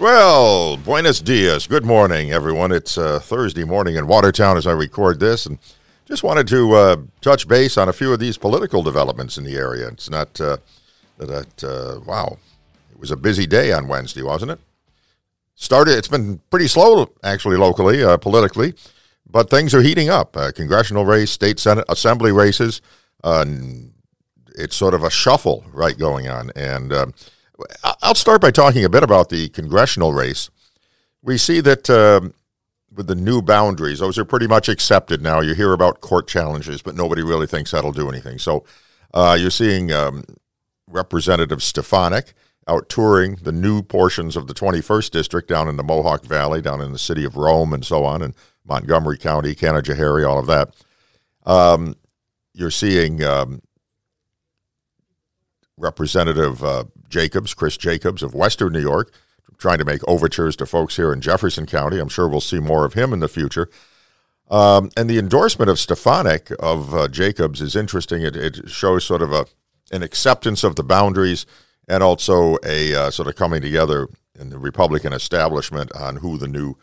Well, buenos dias. Good morning, everyone. It's uh, Thursday morning in Watertown as I record this, and just wanted to uh, touch base on a few of these political developments in the area. It's not uh, that, uh, wow, it was a busy day on Wednesday, wasn't it? Started, it's been pretty slow, actually, locally, uh, politically, but things are heating up. Uh, congressional race, state senate, assembly races, it's sort of a shuffle right going on. And I'll start by talking a bit about the congressional race. We see that uh, with the new boundaries, those are pretty much accepted now. You hear about court challenges, but nobody really thinks that'll do anything. So uh, you're seeing um, Representative Stefanik out touring the new portions of the 21st district down in the Mohawk Valley, down in the city of Rome, and so on, and Montgomery County, Canajoharie, all of that. Um, you're seeing um, Representative uh, Jacobs, Chris Jacobs of Western New York, trying to make overtures to folks here in Jefferson County. I'm sure we'll see more of him in the future. Um, and the endorsement of Stefanik of uh, Jacobs is interesting. It, it, shows sort of a an acceptance of the boundaries and also a uh, sort of coming together in the Republican establishment on who the new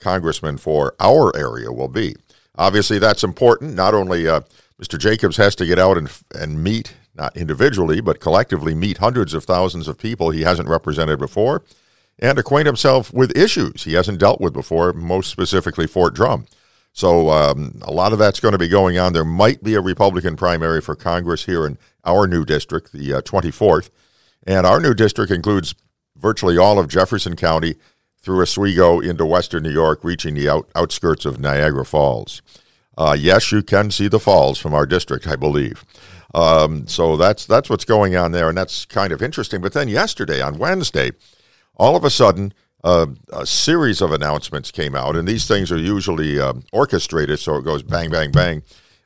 congressman for our area will be. Obviously, that's important. Not only uh, Mr. Jacobs has to get out and, and meet not individually, but collectively meet hundreds of thousands of people he hasn't represented before and acquaint himself with issues he hasn't dealt with before, most specifically Fort Drum. So um, a lot of that's going to be going on. There might be a Republican primary for Congress here in our new district, the uh, 24th. And our new district includes virtually all of Jefferson County through Oswego into western New York, reaching the out- outskirts of Niagara Falls. Uh, yes, you can see the falls from our district, I believe. Um, so that's that's what's going on there, and that's kind of interesting. But then yesterday, on Wednesday, all of a sudden, uh, a series of announcements came out, and these things are usually uh, orchestrated, so it goes bang, bang, bang.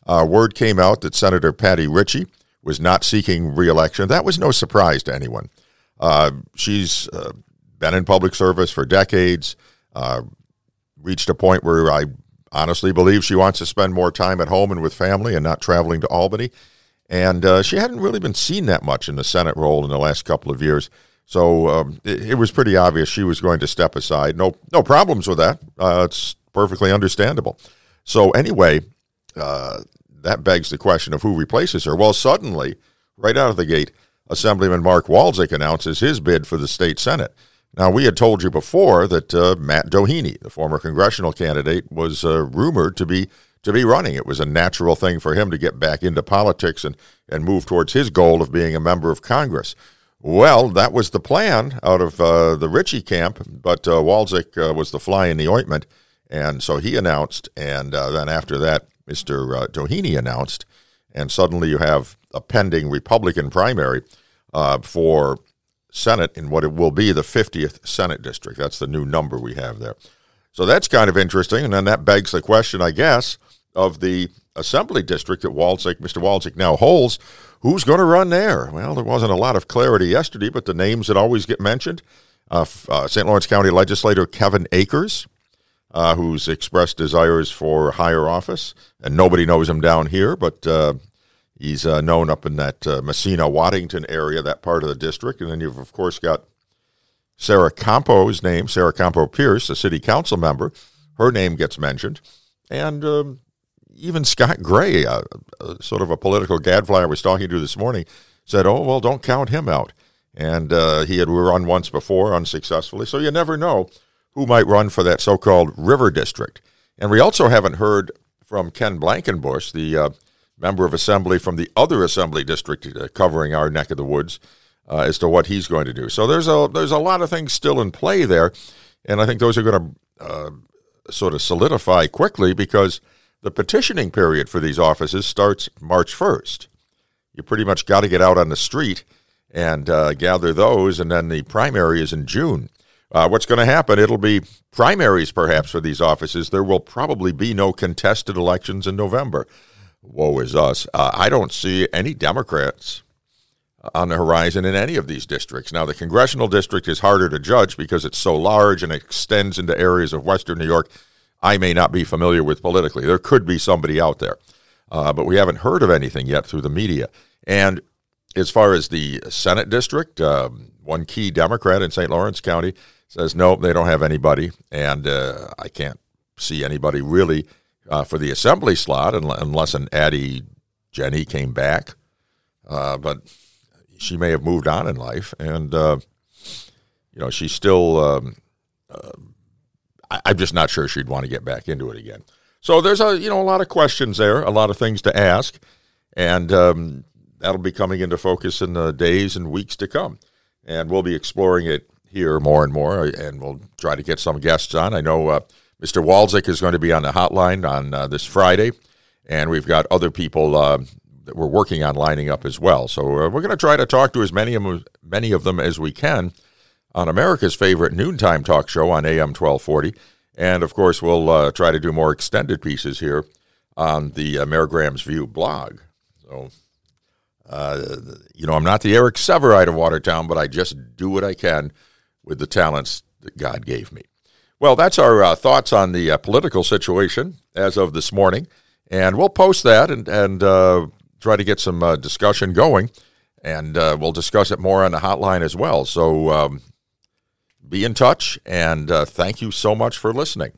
Uh, word came out that Senator Patty Ritchie was not seeking reelection. That was no surprise to anyone. Uh, she's uh, been in public service for decades, uh, reached a point where I honestly believe she wants to spend more time at home and with family and not traveling to Albany. And uh, she hadn't really been seen that much in the Senate role in the last couple of years. So um, it, it, was pretty obvious she was going to step aside. No, no problems with that. Uh, it's perfectly understandable. So anyway, uh, that begs the question of who replaces her. Well, suddenly, right out of the gate, Assemblyman Mark Walczyk announces his bid for the state senate. Now, we had told you before that uh, Matt Doheny, the former congressional candidate, was uh, rumored to be to be running. It was a natural thing for him to get back into politics and, and move towards his goal of being a member of Congress. Well, that was the plan out of uh, the Ritchie camp, but uh, Walczyk uh, was the fly in the ointment, and so he announced, and uh, then after that, Mr. Uh, Doheny announced, and suddenly you have a pending Republican primary uh, for Senate in what it will be the 50th Senate district. That's the new number we have there. So that's kind of interesting, and then that begs the question, I guess, of the assembly district that Walczyk, Mr. Walczyk now holds. Who's going to run there? Well, there wasn't a lot of clarity yesterday, but the names that always get mentioned uh, uh, St. Lawrence County legislator Kevin Acres, uh, who's expressed desires for higher office, and nobody knows him down here, but uh, he's uh, known up in that uh, Massena Waddington area, that part of the district. And then you've, of course, got Sarah Compo's name, Sarah Compo Pierce, a city council member. Her name gets mentioned. And um, even Scott Gray, uh, uh, sort of a political gadfly I was talking to this morning, said, "Oh well, don't count him out." And uh, he had run once before unsuccessfully, so you never know who might run for that so-called river district. And we also haven't heard from Ken Blankenbush, the uh, member of assembly from the other assembly district uh, covering our neck of the woods, as to what he's going to do. So there's a there's a lot of things still in play there, and I think those are going to sort of solidify quickly because the petitioning period for these offices starts March 1st. You pretty much got to get out on the street and uh, gather those, and then the primary is in June. Uh, what's going to happen? It'll be primaries, perhaps, for these offices. There will probably be no contested elections in November. Woe is us. Uh, I don't see any Democrats on the horizon in any of these districts. Now, the congressional district is harder to judge because it's so large and extends into areas of western New York I may not be familiar with politically. There could be somebody out there, uh, but we haven't heard of anything yet through the media. And as far as the Senate district, um, one key Democrat in St. Lawrence County says nope, they don't have anybody, and uh, I can't see anybody really uh, for the assembly slot unless an Addie Jenne came back. Uh, but she may have moved on in life, and uh, you know she's still. Um, uh, I'm just not sure she'd want to get back into it again. So there's a you know a lot of questions there, a lot of things to ask, and um, that'll be coming into focus in the days and weeks to come. And we'll be exploring it here more and more, and we'll try to get some guests on. I know uh, Mr. Walczyk is going to be on the hotline on uh, this Friday, and we've got other people uh, that we're working on lining up as well. So uh, we're going to try to talk to as many of many of them as we can on America's favorite noontime talk show on AM 1240. And of course, we'll uh, try to do more extended pieces here on the uh, Mayor Graham's View blog. So, uh, you know, I'm not the Eric Sevareid of Watertown, but I just do what I can with the talents that God gave me. Well, that's our uh, thoughts on the uh, political situation as of this morning, and we'll post that and and uh, try to get some uh, discussion going, and we'll discuss it more on the hotline as well. So um, be in touch, and uh, thank you so much for listening.